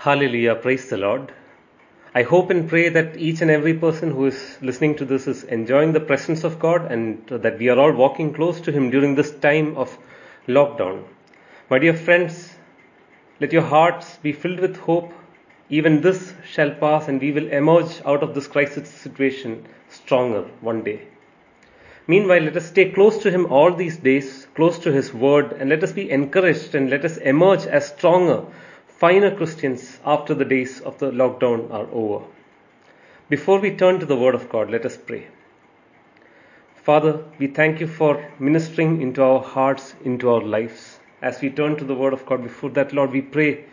Hallelujah. Praise the Lord. I hope and pray that each and every person who is listening to this is enjoying the presence of God and that we are all walking close to Him during this time of lockdown. My dear friends, let your hearts be filled with hope. Even this shall pass and we will emerge out of this crisis situation stronger one day. Meanwhile, let us stay close to Him all these days, close to His Word, and let us be encouraged and let us emerge as stronger, finer Christians after the days of the lockdown are over. Before we turn to the Word of God, let us pray. Father, we thank you for ministering into our hearts, into our lives. As we turn to the Word of God, before that, Lord, we pray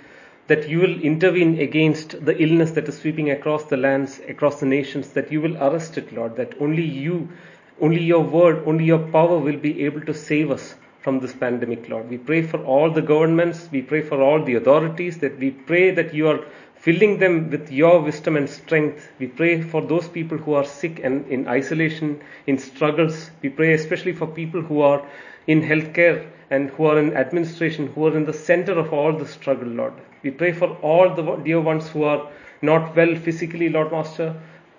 that you will intervene against the illness that is sweeping across the lands, across the nations, that you will arrest it, Lord, that only you only your word, only your power will be able to save us from this pandemic, Lord. We pray for all the governments, we pray for all the authorities, that we pray that you are filling them with your wisdom and strength. We pray for those people who are sick and in isolation, in struggles. We pray especially for people who are in healthcare and who are in administration, who are in the center of all the struggle, Lord. We pray for all the dear ones who are not well physically, Lord Master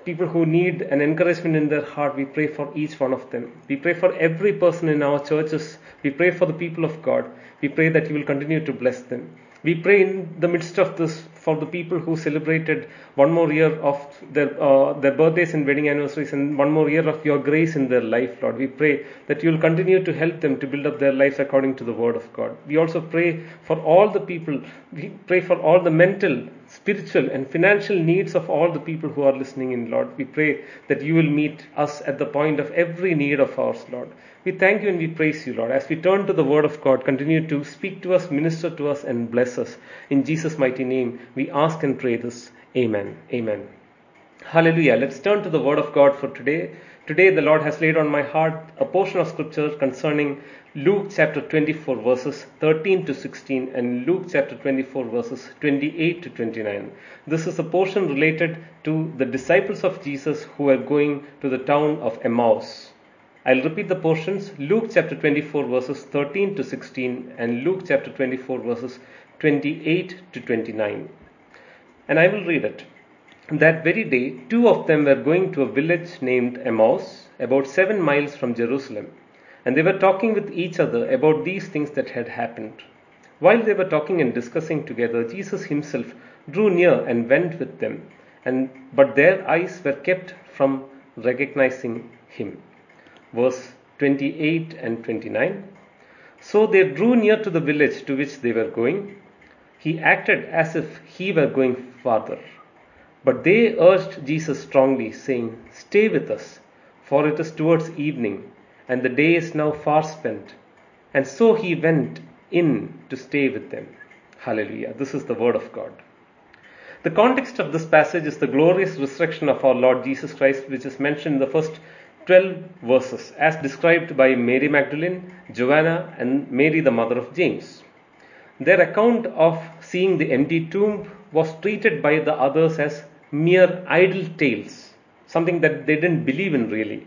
people who need an encouragement in their heart, we pray for each one of them. We pray for every person in our churches. We pray for the people of God. We pray that you will continue to bless them. We pray in the midst of this for the people who celebrated one more year of their, uh, their birthdays and wedding anniversaries and one more year of your grace in their life, Lord. We pray that you will continue to help them to build up their lives according to the word of God. We also pray for all the people. We pray for all the mental, spiritual, and financial needs of all the people who are listening in, Lord. We pray that you will meet us at the point of every need of ours, Lord. We thank you and we praise you, Lord. As we turn to the Word of God, continue to speak to us, minister to us, and bless us. In Jesus' mighty name, we ask and pray this. Amen. Amen. Hallelujah. Let's turn to the Word of God for today. Today, the Lord has laid on my heart a portion of Scripture concerning Luke chapter 24, verses 13 to 16, and Luke chapter 24, verses 28 to 29. This is a portion related to the disciples of Jesus who were going to the town of Emmaus. I'll repeat the portions Luke chapter 24, verses 13 to 16, and Luke chapter 24, verses 28 to 29. And I will read it. That very day, two of them were going to a village named Emmaus, about seven miles from Jerusalem, and they were talking with each other about these things that had happened. While they were talking and discussing together, Jesus himself drew near and went with them, and but their eyes were kept from recognizing him verse 28 and 29. So they drew near to the village to which they were going. He acted as if he were going farther. But they urged Jesus strongly, saying, Stay with us, for it is towards evening, and the day is now far spent. And so he went in to stay with them. Hallelujah. This is the word of God. The context of this passage is the glorious resurrection of our Lord Jesus Christ, which is mentioned in the first 12 verses as described by Mary Magdalene, Joanna, and Mary, the mother of James. Their account of seeing the empty tomb was treated by the others as mere idle tales, something that they didn't believe in really.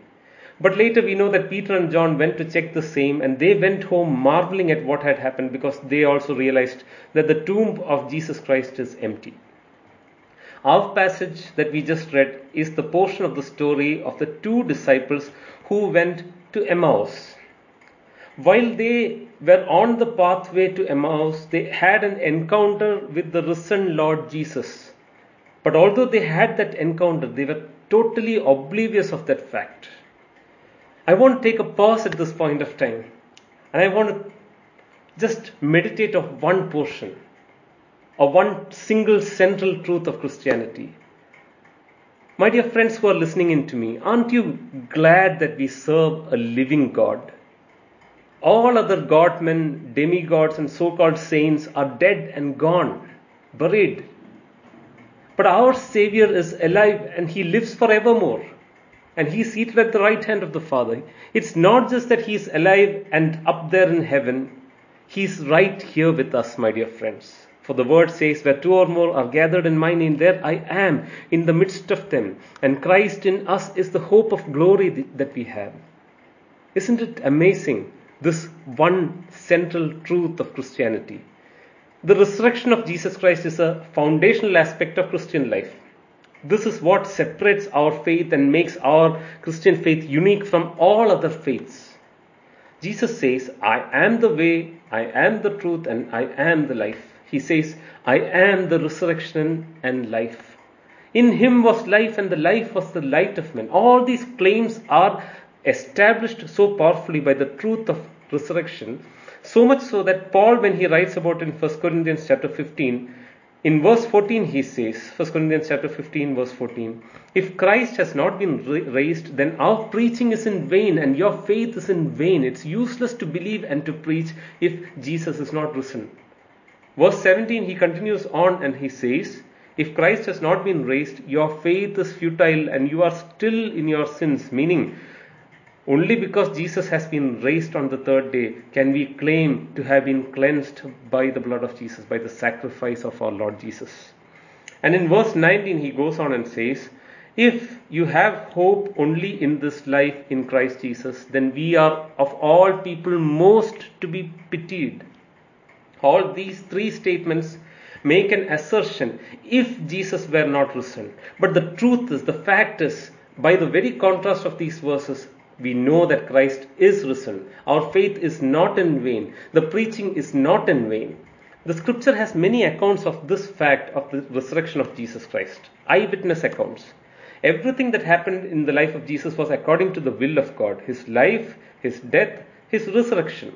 But later we know that Peter and John went to check the same and they went home marveling at what had happened because they also realized that the tomb of Jesus Christ is empty. Our passage that we just read is the portion of the story of the two disciples who went to Emmaus. While they were on the pathway to Emmaus, they had an encounter with the risen Lord Jesus. But although they had that encounter, they were totally oblivious of that fact. I want to take a pause at this point of time and I want to just meditate on one portion or one single central truth of Christianity. My dear friends who are listening in to me, aren't you glad that we serve a living God? All other godmen, demigods, and so called saints are dead and gone, buried. But our Savior is alive and He lives forevermore. And He is seated at the right hand of the Father. It's not just that He is alive and up there in heaven, He's right here with us, my dear friends. For the word says, Where two or more are gathered in my name, there I am in the midst of them. And Christ in us is the hope of glory that we have. Isn't it amazing, this one central truth of Christianity? The resurrection of Jesus Christ is a foundational aspect of Christian life. This is what separates our faith and makes our Christian faith unique from all other faiths. Jesus says, I am the way, I am the truth, and I am the life. He says, I am the resurrection and life. In him was life, and the life was the light of men. All these claims are established so powerfully by the truth of resurrection, so much so that Paul, when he writes about in 1 Corinthians chapter 15, in verse 14 he says, 1 Corinthians chapter 15 verse 14, if Christ has not been raised, then our preaching is in vain and your faith is in vain. It's useless to believe and to preach if Jesus is not risen. Verse 17 he continues on and he says, if Christ has not been raised, your faith is futile and you are still in your sins, meaning only because Jesus has been raised on the third day can we claim to have been cleansed by the blood of Jesus, by the sacrifice of our Lord Jesus. And in verse 19, he goes on and says, If you have hope only in this life in Christ Jesus, then we are of all people most to be pitied. All these three statements make an assertion if Jesus were not risen. But the truth is, the fact is, by the very contrast of these verses, we know that Christ is risen. Our faith is not in vain. The preaching is not in vain. The scripture has many accounts of this fact of the resurrection of Jesus Christ. Eyewitness accounts. Everything that happened in the life of Jesus was according to the will of God. His life, his death, his resurrection.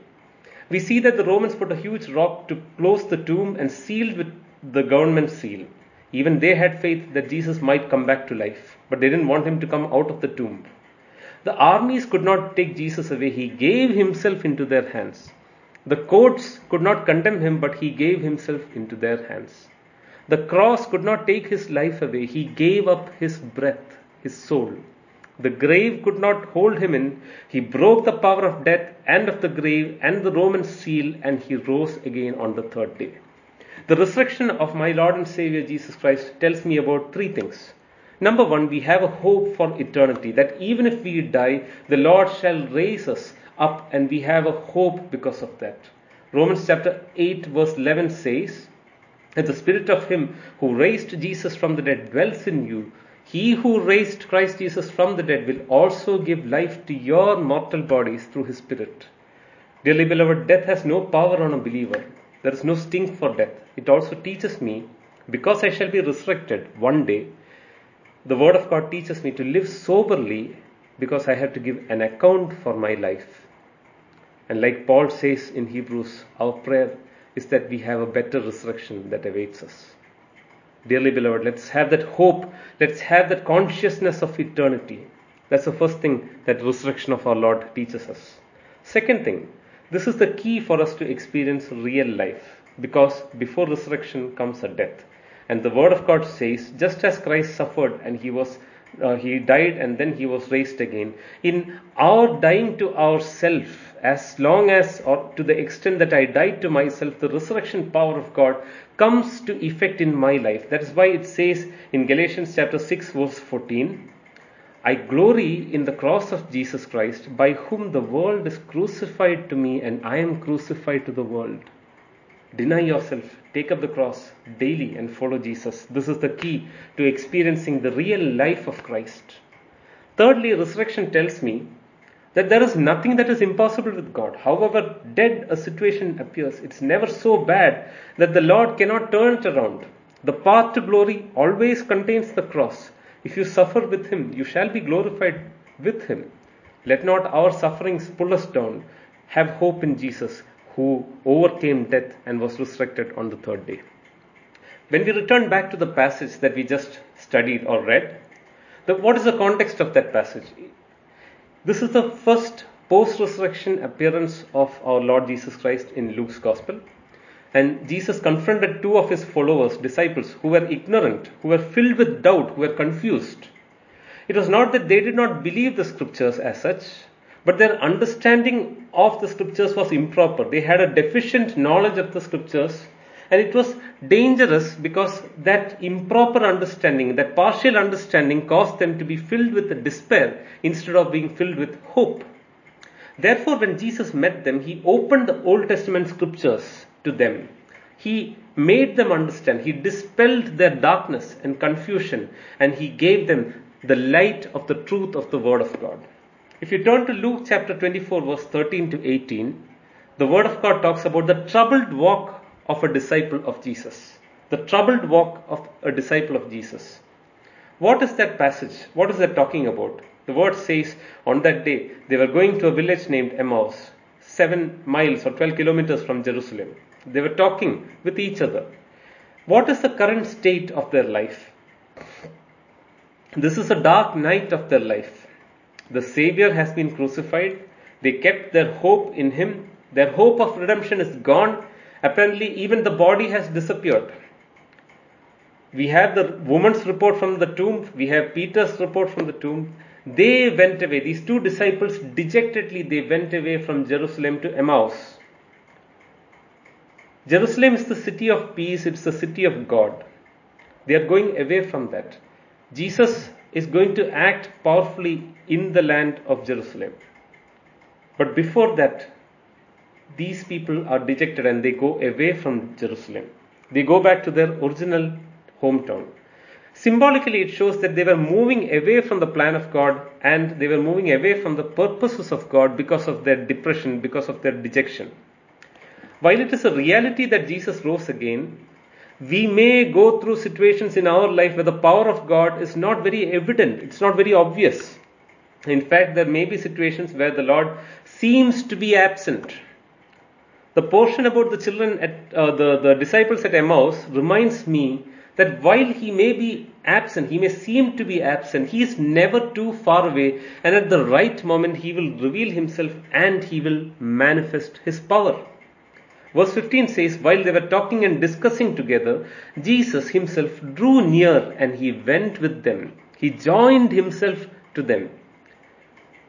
We see that the Romans put a huge rock to close the tomb and sealed with the government seal. Even they had faith that Jesus might come back to life, but they didn't want him to come out of the tomb. The armies could not take Jesus away. He gave himself into their hands. The courts could not condemn him, but he gave himself into their hands. The cross could not take his life away. He gave up his breath, his soul. The grave could not hold him in. He broke the power of death and of the grave and the Roman seal, and he rose again on the third day. The resurrection of my Lord and Savior Jesus Christ tells me about three things. Number one, we have a hope for eternity that even if we die, the Lord shall raise us up and we have a hope because of that. Romans chapter 8 verse 11 says, that the spirit of him who raised Jesus from the dead dwells in you. He who raised Christ Jesus from the dead will also give life to your mortal bodies through his spirit. Dearly beloved, death has no power on a believer. There is no sting for death. It also teaches me, because I shall be resurrected one day, the Word of God teaches me to live soberly because I have to give an account for my life. And like Paul says in Hebrews, our prayer is that we have a better resurrection that awaits us. Dearly beloved, let's have that hope, let's have that consciousness of eternity. That's the first thing that resurrection of our Lord teaches us. Second thing, this is the key for us to experience real life because before resurrection comes a death. And the word of God says, just as Christ suffered and he was uh, he died and then he was raised again. In our dying to ourself, as long as or to the extent that I died to myself, the resurrection power of God comes to effect in my life. That is why it says in Galatians chapter 6, verse 14, I glory in the cross of Jesus Christ, by whom the world is crucified to me and I am crucified to the world. Deny yourself, take up the cross daily and follow Jesus. This is the key to experiencing the real life of Christ. Thirdly, resurrection tells me that there is nothing that is impossible with God. However dead a situation appears, it's never so bad that the Lord cannot turn it around. The path to glory always contains the cross. If you suffer with Him, you shall be glorified with Him. Let not our sufferings pull us down. Have hope in Jesus who overcame death and was resurrected on the third day. When we return back to the passage that we just studied or read, the, what is the context of that passage? This is the first post resurrection appearance of our Lord Jesus Christ in Luke's Gospel. And Jesus confronted two of his followers, disciples, who were ignorant, who were filled with doubt, who were confused. It was not that they did not believe the scriptures as such, but their understanding of the scriptures was improper. They had a deficient knowledge of the scriptures, and it was dangerous because that improper understanding, that partial understanding, caused them to be filled with despair instead of being filled with hope. Therefore, when Jesus met them, he opened the Old Testament scriptures to them. He made them understand. He dispelled their darkness and confusion and he gave them the light of the truth of the Word of God. If you turn to Luke chapter 24, verse 13 to 18, the Word of God talks about the troubled walk of a disciple of Jesus. The troubled walk of a disciple of Jesus. What is that passage? What is that talking about? The word says on that day they were going to a village named Emmaus, seven miles or 12 kilometers from Jerusalem. They were talking with each other. What is the current state of their life? This is a dark night of their life. The Savior has been crucified. They kept their hope in Him. Their hope of redemption is gone. Apparently, even the body has disappeared. We have the woman's report from the tomb. We have Peter's report from the tomb. They went away. These two disciples, dejectedly, they went away from Jerusalem to Emmaus. Jerusalem is the city of peace, it's the city of God. They are going away from that. Jesus is going to act powerfully in the land of Jerusalem. But before that, these people are dejected and they go away from Jerusalem. They go back to their original hometown. Symbolically, it shows that they were moving away from the plan of God and they were moving away from the purposes of God because of their depression, because of their dejection. While it is a reality that Jesus rose again, we may go through situations in our life where the power of God is not very evident, it's not very obvious. In fact, there may be situations where the Lord seems to be absent. The portion about the children at uh, the, the disciples at Emmaus reminds me that while he may be absent, he may seem to be absent, he is never too far away, and at the right moment he will reveal himself and he will manifest his power. Verse 15 says, While they were talking and discussing together, Jesus himself drew near and he went with them. He joined himself to them.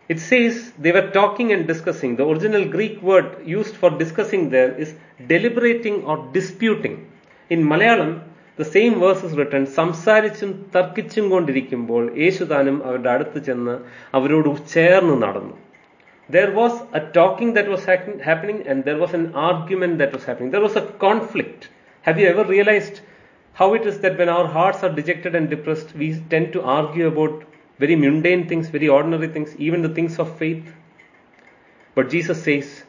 It says they were talking and discussing. The original Greek word used for discussing there is deliberating or disputing. In Malayalam, the same verse is written സംസാരിച്ചും തർക്കിച്ചും കൊണ്ടിരിക്കുമ്പോൾ യേശുദാനും അവരുടെ അടുത്ത് ചെന്ന് അവരോട് ചേർന്ന് നടന്നു there was a talking that was happening and there was an argument that was happening. There was a conflict. Have you ever realized how it is that when our hearts are dejected and depressed, we tend to argue about very mundane things, very ordinary things, even the things of faith? But Jesus says,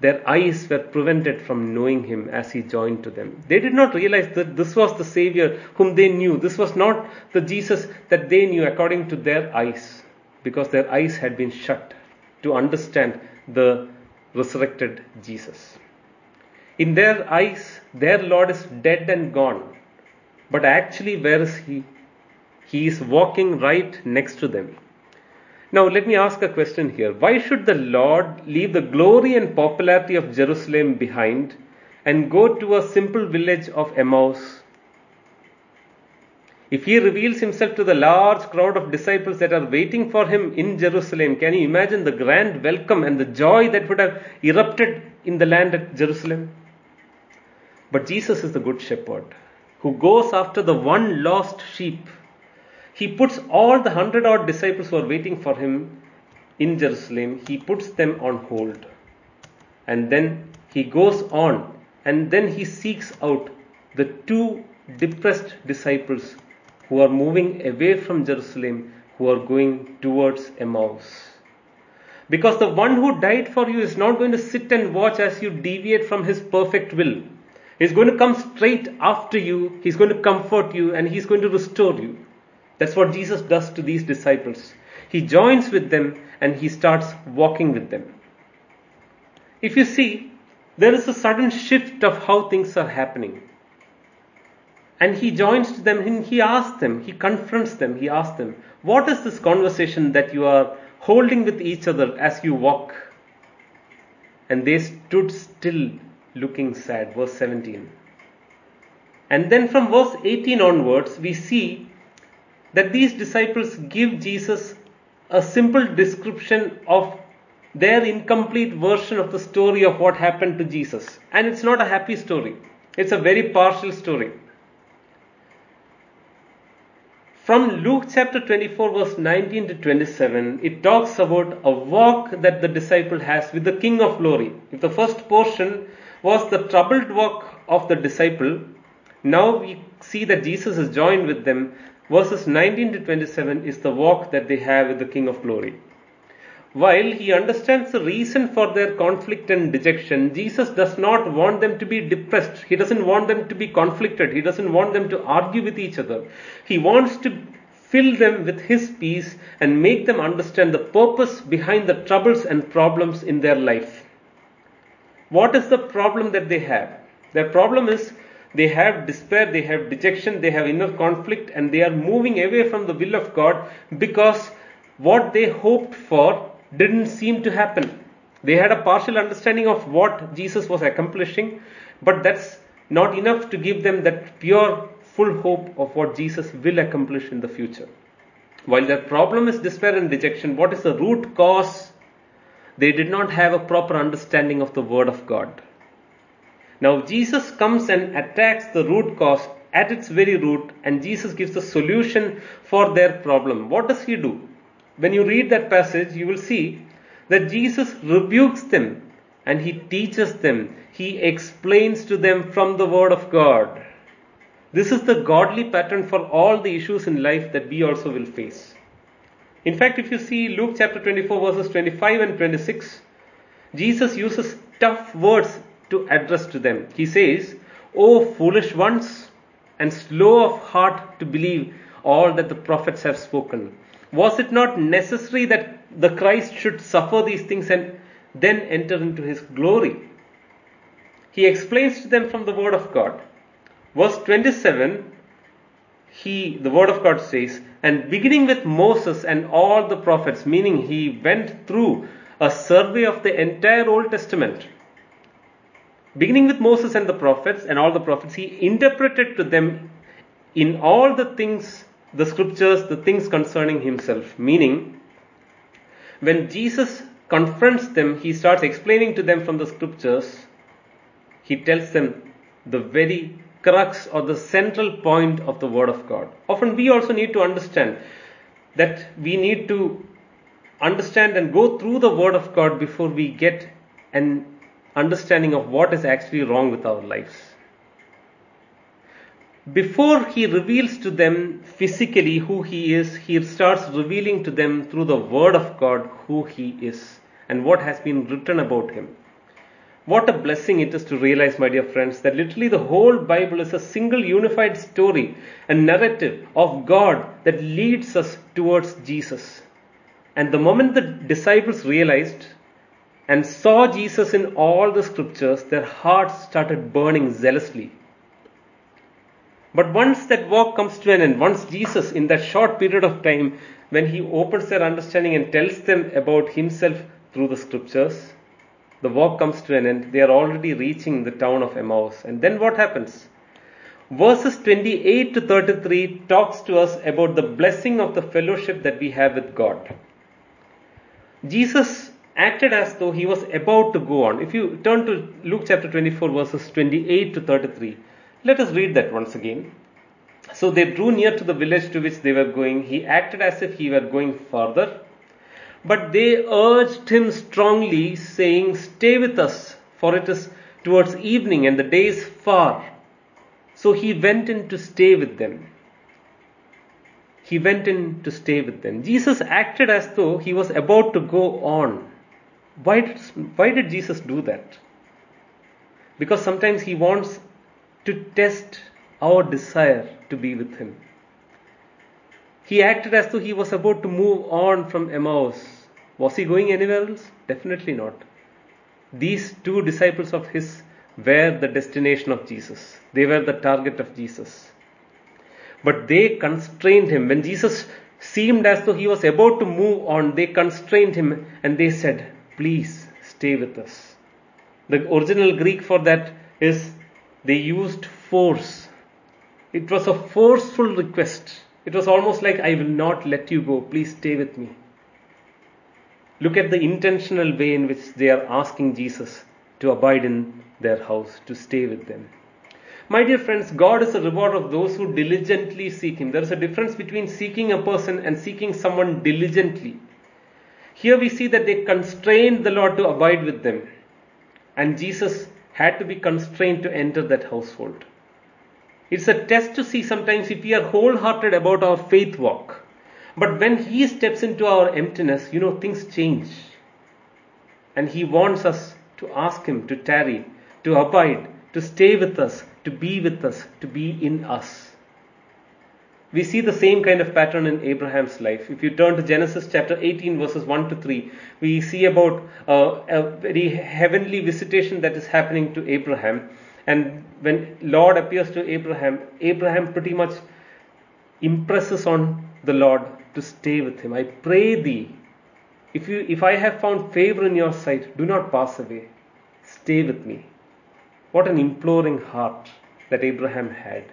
their eyes were prevented from knowing him as he joined to them. They did not realize that this was the Savior whom they knew. This was not the Jesus that they knew according to their eyes, because their eyes had been shut to understand the resurrected Jesus. In their eyes, their Lord is dead and gone. But actually, where is He? He is walking right next to them. Now, let me ask a question here. Why should the Lord leave the glory and popularity of Jerusalem behind and go to a simple village of Emmaus if he reveals himself to the large crowd of disciples that are waiting for him in Jerusalem, can you imagine the grand welcome and the joy that would have erupted in the land at Jerusalem? But Jesus is the good shepherd who goes after the one lost sheep. He puts all the hundred odd disciples who are waiting for him in Jerusalem, he puts them on hold. And then he goes on and then he seeks out the two depressed disciples who are moving away from Jerusalem, who are going towards Emmaus. Because the one who died for you is not going to sit and watch as you deviate from his perfect will. He's going to come straight after you, he's going to comfort you, and he's going to restore you. That's what Jesus does to these disciples. He joins with them and he starts walking with them. If you see, there is a sudden shift of how things are happening. And he joins them and he asks them, he confronts them, he asks them, What is this conversation that you are holding with each other as you walk? And they stood still looking sad. Verse 17. And then from verse 18 onwards, we see that these disciples give Jesus a simple description of their incomplete version of the story of what happened to Jesus. And it's not a happy story, it's a very partial story. From Luke chapter 24, verse 19 to 27, it talks about a walk that the disciple has with the King of Glory. If the first portion was the troubled walk of the disciple, now we see that Jesus is joined with them. Verses 19 to 27 is the walk that they have with the King of Glory. While he understands the reason for their conflict and dejection, Jesus does not want them to be depressed. He doesn't want them to be conflicted. He doesn't want them to argue with each other. He wants to fill them with His peace and make them understand the purpose behind the troubles and problems in their life. What is the problem that they have? Their problem is they have despair, they have dejection, they have inner conflict, and they are moving away from the will of God because what they hoped for didn't seem to happen. They had a partial understanding of what Jesus was accomplishing, but that's not enough to give them that pure, full hope of what Jesus will accomplish in the future. While their problem is despair and dejection, what is the root cause? They did not have a proper understanding of the Word of God. Now, Jesus comes and attacks the root cause at its very root, and Jesus gives the solution for their problem. What does he do? When you read that passage, you will see that Jesus rebukes them and he teaches them. He explains to them from the Word of God. This is the godly pattern for all the issues in life that we also will face. In fact, if you see Luke chapter 24, verses 25 and 26, Jesus uses tough words to address to them. He says, O foolish ones, and slow of heart to believe all that the prophets have spoken. Was it not necessary that the Christ should suffer these things and then enter into his glory? He explains to them from the word of God. Verse 27, he, the word of God says, and beginning with Moses and all the prophets, meaning he went through a survey of the entire Old Testament. Beginning with Moses and the prophets and all the prophets, he interpreted to them in all the things the scriptures, the things concerning himself. Meaning, when Jesus confronts them, he starts explaining to them from the scriptures, he tells them the very crux or the central point of the Word of God. Often we also need to understand that we need to understand and go through the Word of God before we get an understanding of what is actually wrong with our lives before he reveals to them physically who he is, he starts revealing to them through the word of God who he is and what has been written about him. What a blessing it is to realize, my dear friends, that literally the whole Bible is a single unified story, a narrative of God that leads us towards Jesus. And the moment the disciples realized and saw Jesus in all the scriptures, their hearts started burning zealously but once that walk comes to an end, once Jesus, in that short period of time, when he opens their understanding and tells them about himself through the scriptures, the walk comes to an end. They are already reaching the town of Emmaus. And then what happens? Verses 28 to 33 talks to us about the blessing of the fellowship that we have with God. Jesus acted as though he was about to go on. If you turn to Luke chapter 24, verses 28 to 33, let us read that once again. So they drew near to the village to which they were going. He acted as if he were going further. But they urged him strongly, saying, Stay with us, for it is towards evening and the day is far. So he went in to stay with them. He went in to stay with them. Jesus acted as though he was about to go on. Why did, why did Jesus do that? Because sometimes he wants to test our desire to be with Him. He acted as though he was about to move on from Emmaus. Was he going anywhere else? Definitely not. These two disciples of his were the destination of Jesus. They were the target of Jesus. But they constrained him. When Jesus seemed as though he was about to move on, they constrained him and they said, Please stay with us. The original Greek for that is they used force. It was a forceful request. It was almost like, I will not let you go. Please stay with me. Look at the intentional way in which they are asking Jesus to abide in their house, to stay with them. My dear friends, God is a reward of those who diligently seek Him. There is a difference between seeking a person and seeking someone diligently. Here we see that they constrained the Lord to abide with them. And Jesus had to be constrained to enter that household. It's a test to see sometimes if we are wholehearted about our faith walk. But when He steps into our emptiness, you know, things change. And He wants us to ask Him to tarry, to abide, to stay with us, to be with us, to be in us. We see the same kind of pattern in Abraham's life. If you turn to Genesis chapter 18, verses 1 to 3, we see about uh, a very heavenly visitation that is happening to Abraham. And when Lord appears to Abraham, Abraham pretty much impresses on the Lord to stay with him. I pray thee, if you if I have found favor in your sight, do not pass away. Stay with me. What an imploring heart that Abraham had.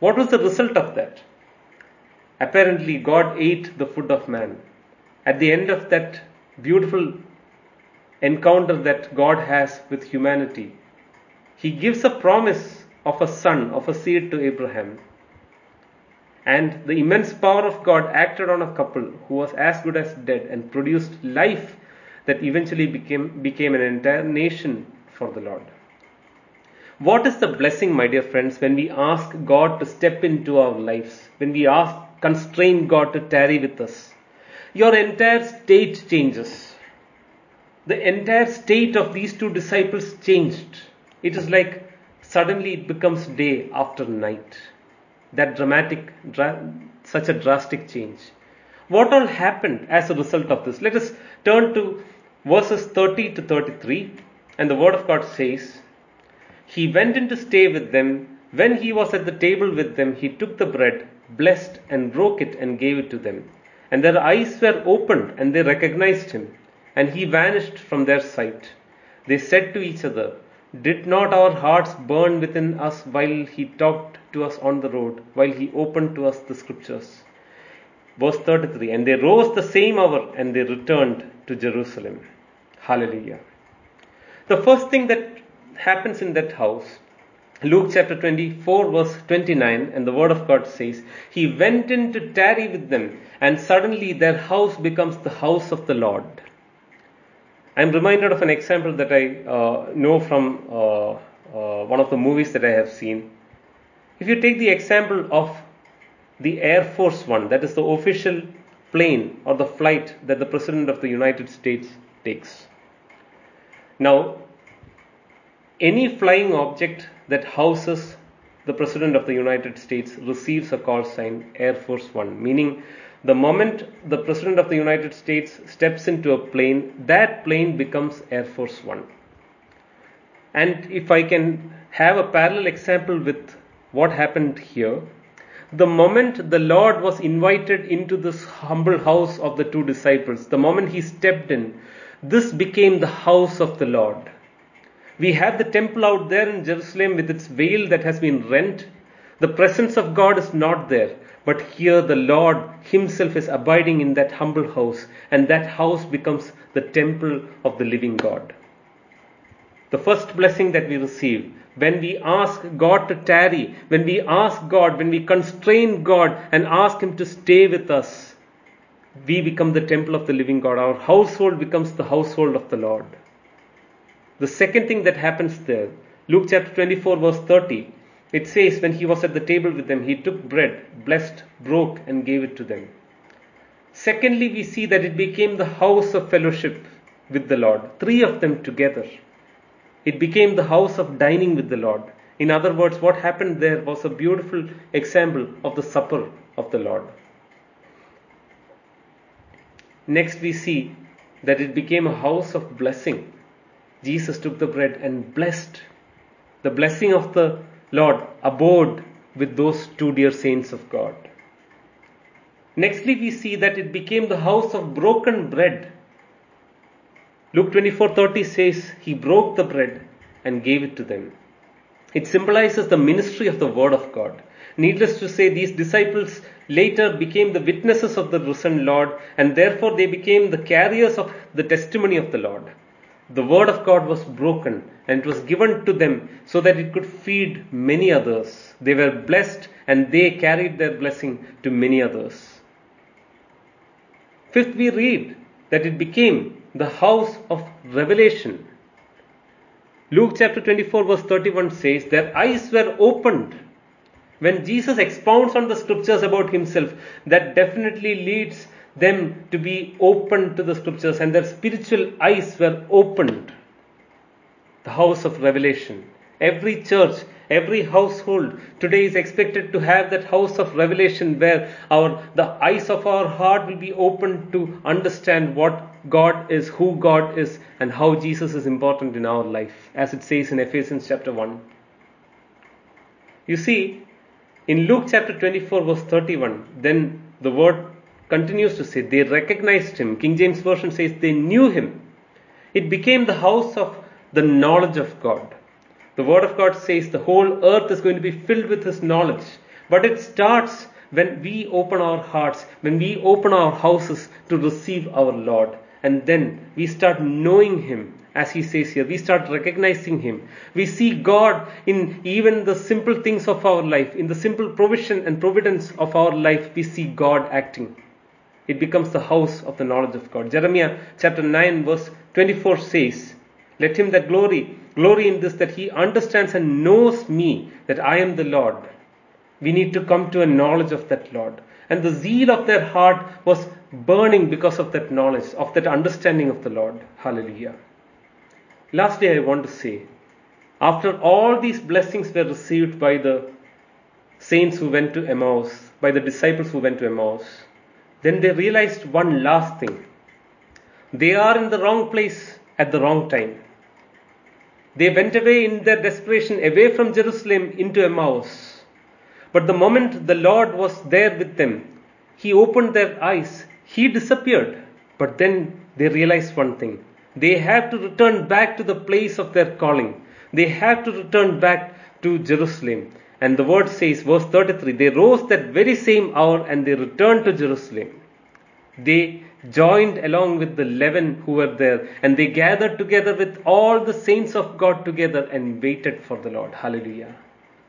What was the result of that? Apparently, God ate the food of man. At the end of that beautiful encounter that God has with humanity, He gives a promise of a son, of a seed to Abraham. And the immense power of God acted on a couple who was as good as dead and produced life that eventually became, became an entire nation for the Lord. What is the blessing, my dear friends, when we ask God to step into our lives, when we ask, constrain God to tarry with us? Your entire state changes. The entire state of these two disciples changed. It is like suddenly it becomes day after night. That dramatic, dra- such a drastic change. What all happened as a result of this? Let us turn to verses 30 to 33, and the Word of God says, He went in to stay with them. When he was at the table with them, he took the bread, blessed, and broke it, and gave it to them. And their eyes were opened, and they recognized him, and he vanished from their sight. They said to each other, Did not our hearts burn within us while he talked to us on the road, while he opened to us the scriptures? Verse 33 And they rose the same hour and they returned to Jerusalem. Hallelujah. The first thing that happens in that house, Luke chapter 24, verse 29, and the word of God says, He went in to tarry with them, and suddenly their house becomes the house of the Lord. I'm reminded of an example that I uh, know from uh, uh, one of the movies that I have seen. If you take the example of the Air Force One, that is the official plane or the flight that the President of the United States takes. Now, any flying object that houses the President of the United States receives a call sign Air Force One, meaning the moment the President of the United States steps into a plane, that plane becomes Air Force One. And if I can have a parallel example with what happened here, the moment the Lord was invited into this humble house of the two disciples, the moment he stepped in, this became the house of the Lord. We have the temple out there in Jerusalem with its veil that has been rent. The presence of God is not there, but here the Lord Himself is abiding in that humble house, and that house becomes the temple of the living God. The first blessing that we receive when we ask God to tarry, when we ask God, when we constrain God and ask Him to stay with us, we become the temple of the living God. Our household becomes the household of the Lord. The second thing that happens there, Luke chapter 24, verse 30, it says, When he was at the table with them, he took bread, blessed, broke, and gave it to them. Secondly, we see that it became the house of fellowship with the Lord, three of them together. It became the house of dining with the Lord. In other words, what happened there was a beautiful example of the supper of the Lord. Next, we see that it became a house of blessing. Jesus took the bread and blessed. The blessing of the Lord abode with those two dear saints of God. Nextly, we see that it became the house of broken bread. Luke 24:30 says, He broke the bread and gave it to them. It symbolizes the ministry of the Word of God. Needless to say, these disciples later became the witnesses of the risen Lord, and therefore they became the carriers of the testimony of the Lord. The Word of God was broken and it was given to them so that it could feed many others. They were blessed and they carried their blessing to many others. Fifth, we read that it became the house of revelation. Luke chapter 24, verse 31 says, Their eyes were opened. When Jesus expounds on the scriptures about himself, that definitely leads them to be open to the scriptures, and their spiritual eyes were opened. The house of revelation. Every church, every household today is expected to have that house of revelation where our the eyes of our heart will be open to understand what God is, who God is, and how Jesus is important in our life, as it says in Ephesians chapter 1. You see, in Luke chapter 24, verse 31, then the word continues to say, they recognized him. King James Version says they knew him. It became the house of the knowledge of God. The Word of God says the whole earth is going to be filled with His knowledge. But it starts when we open our hearts, when we open our houses to receive our Lord. And then we start knowing Him, as He says here. We start recognizing Him. We see God in even the simple things of our life, in the simple provision and providence of our life, we see God acting. It becomes the house of the knowledge of God. Jeremiah chapter 9, verse 24 says, Let him that glory, glory in this that he understands and knows me, that I am the Lord. We need to come to a knowledge of that Lord. And the zeal of their heart was burning because of that knowledge, of that understanding of the Lord. Hallelujah. Lastly, I want to say, after all these blessings were received by the saints who went to Emmaus, by the disciples who went to Emmaus, then they realized one last thing. They are in the wrong place at the wrong time. They went away in their desperation away from Jerusalem into Emmaus. But the moment the Lord was there with them, He opened their eyes. He disappeared. But then they realized one thing. They have to return back to the place of their calling. They have to return back to Jerusalem. And the word says, verse 33, they rose that very same hour and they returned to Jerusalem. They joined along with the eleven who were there and they gathered together with all the saints of God together and waited for the Lord. Hallelujah.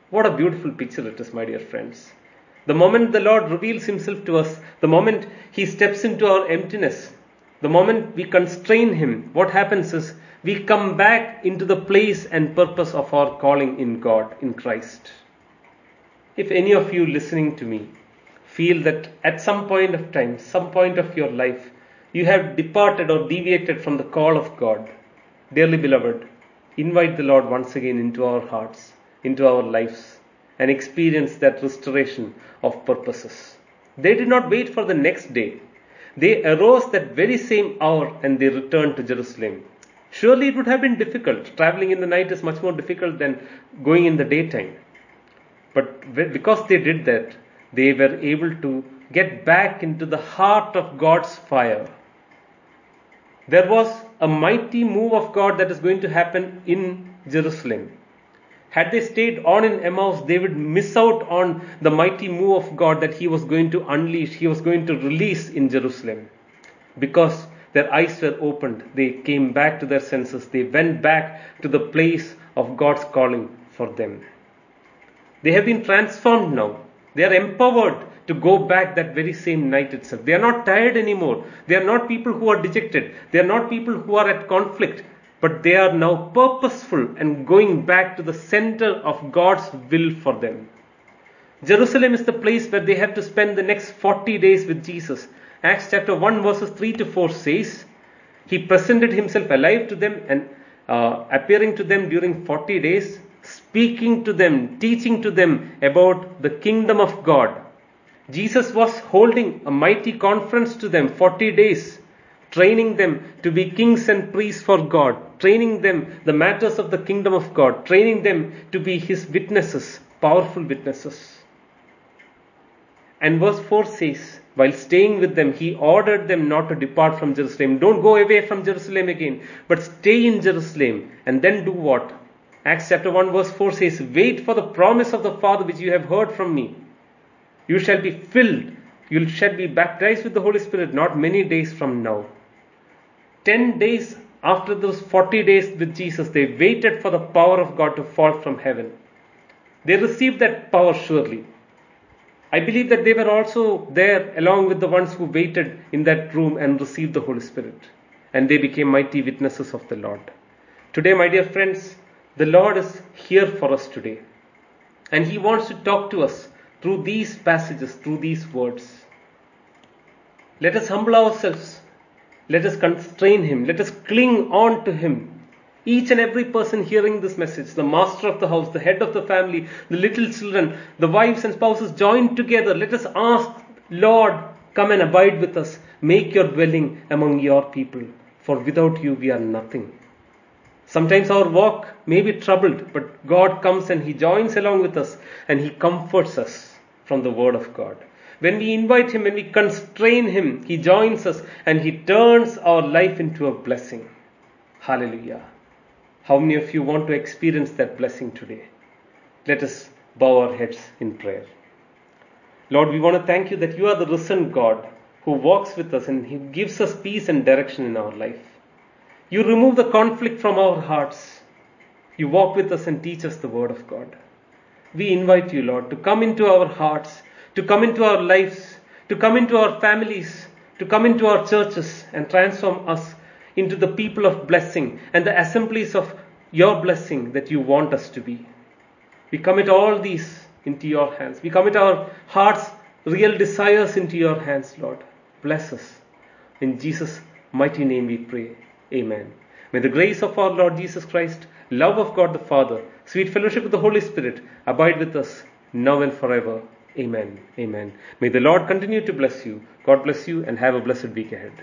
What a beautiful picture it is, my dear friends. The moment the Lord reveals Himself to us, the moment He steps into our emptiness, the moment we constrain Him, what happens is we come back into the place and purpose of our calling in God, in Christ. If any of you listening to me feel that at some point of time, some point of your life, you have departed or deviated from the call of God, dearly beloved, invite the Lord once again into our hearts, into our lives, and experience that restoration of purposes. They did not wait for the next day. They arose that very same hour and they returned to Jerusalem. Surely it would have been difficult. Traveling in the night is much more difficult than going in the daytime. But because they did that, they were able to get back into the heart of God's fire. There was a mighty move of God that is going to happen in Jerusalem. Had they stayed on in Emmaus, they would miss out on the mighty move of God that He was going to unleash, He was going to release in Jerusalem. Because their eyes were opened, they came back to their senses, they went back to the place of God's calling for them. They have been transformed now. They are empowered to go back that very same night itself. They are not tired anymore. They are not people who are dejected. They are not people who are at conflict. But they are now purposeful and going back to the center of God's will for them. Jerusalem is the place where they have to spend the next 40 days with Jesus. Acts chapter 1 verses 3 to 4 says, He presented Himself alive to them and uh, appearing to them during 40 days, speaking to them, teaching to them about the kingdom of God. Jesus was holding a mighty conference to them 40 days, training them to be kings and priests for God, training them the matters of the kingdom of God, training them to be His witnesses, powerful witnesses. And verse 4 says, while staying with them, he ordered them not to depart from Jerusalem. Don't go away from Jerusalem again, but stay in Jerusalem. And then do what? Acts chapter 1 verse 4 says, Wait for the promise of the Father which you have heard from me. You shall be filled, you shall be baptized with the Holy Spirit not many days from now. Ten days after those 40 days with Jesus, they waited for the power of God to fall from heaven. They received that power surely. I believe that they were also there along with the ones who waited in that room and received the Holy Spirit. And they became mighty witnesses of the Lord. Today, my dear friends, The Lord is here for us today. And He wants to talk to us through these passages, through these words. Let us humble ourselves. Let us constrain Him. Let us cling on to Him. Each and every person hearing this message, the master of the house, the head of the family, the little children, the wives and spouses joined together, let us ask, Lord, come and abide with us. Make your dwelling among your people. For without you we are nothing. Sometimes our walk may be troubled, but God comes and He joins along with us and He comforts us from the Word of God. When we invite Him, when we constrain Him, He joins us and He turns our life into a blessing. Hallelujah. How many of you want to experience that blessing today? Let us bow our heads in prayer. Lord, we want to thank you that you are the risen God who walks with us and He gives us peace and direction in our life. You remove the conflict from our hearts. You walk with us and teach us the Word of God. We invite you, Lord, to come into our hearts, to come into our lives, to come into our families, to come into our churches and transform us into the people of blessing and the assemblies of your blessing that you want us to be. We commit all these into your hands. We commit our hearts' real desires into your hands, Lord. Bless us. In Jesus' mighty name we pray. Amen. May the grace of our Lord Jesus Christ, love of God the Father, sweet fellowship of the Holy Spirit abide with us now and forever. Amen. Amen. May the Lord continue to bless you. God bless you and have a blessed week ahead.